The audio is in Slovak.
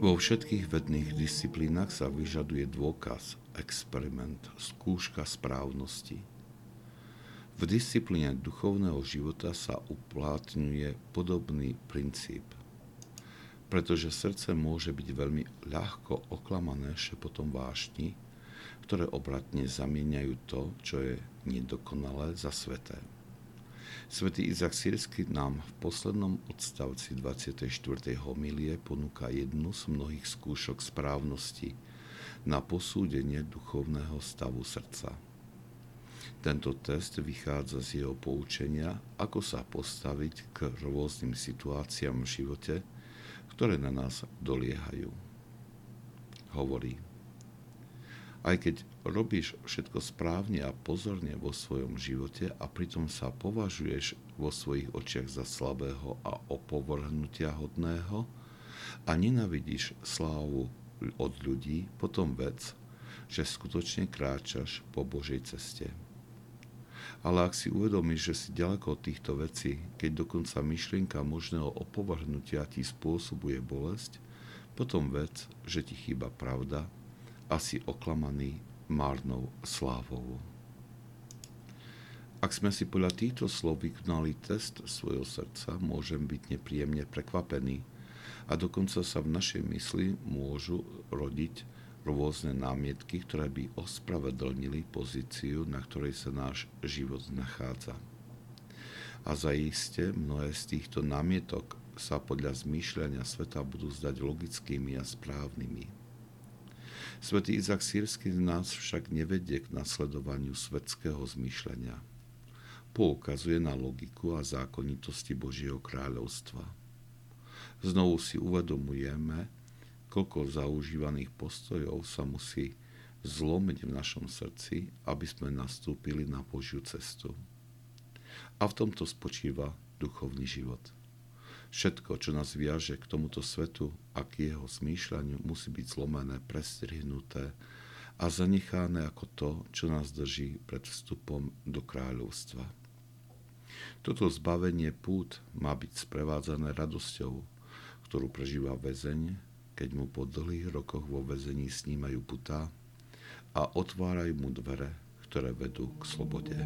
Vo všetkých vedných disciplínach sa vyžaduje dôkaz, experiment, skúška správnosti. V disciplíne duchovného života sa uplatňuje podobný princíp. Pretože srdce môže byť veľmi ľahko oklamané šepotom vášni, ktoré obratne zamieňajú to, čo je nedokonalé za sveté. Svetý Izak Sírsky nám v poslednom odstavci 24. homilie ponúka jednu z mnohých skúšok správnosti na posúdenie duchovného stavu srdca. Tento test vychádza z jeho poučenia, ako sa postaviť k rôznym situáciám v živote, ktoré na nás doliehajú. Hovorí, aj keď robíš všetko správne a pozorne vo svojom živote a pritom sa považuješ vo svojich očiach za slabého a opovrhnutia hodného a nenavidíš slávu od ľudí, potom vec, že skutočne kráčaš po Božej ceste. Ale ak si uvedomíš, že si ďaleko od týchto vecí, keď dokonca myšlienka možného opovrhnutia ti spôsobuje bolesť, potom vec, že ti chýba pravda asi oklamaný márnou slávou. Ak sme si podľa týchto slov vykonali test svojho srdca, môžem byť nepríjemne prekvapený a dokonca sa v našej mysli môžu rodiť rôzne námietky, ktoré by ospravedlnili pozíciu, na ktorej sa náš život nachádza. A zaiste mnohé z týchto námietok sa podľa zmýšľania sveta budú zdať logickými a správnymi. Svetý Izak Sírsky nás však nevedie k nasledovaniu svetského zmýšľania. Poukazuje na logiku a zákonitosti Božieho kráľovstva. Znovu si uvedomujeme, koľko zaužívaných postojov sa musí zlomiť v našom srdci, aby sme nastúpili na Božiu cestu. A v tomto spočíva duchovný život. Všetko, čo nás viaže k tomuto svetu a k jeho zmýšľaniu, musí byť zlomené, prestrihnuté a zanechané ako to, čo nás drží pred vstupom do kráľovstva. Toto zbavenie pút má byť sprevádzané radosťou, ktorú prežíva väzeň, keď mu po dlhých rokoch vo väzení snímajú putá a otvárajú mu dvere, ktoré vedú k slobode.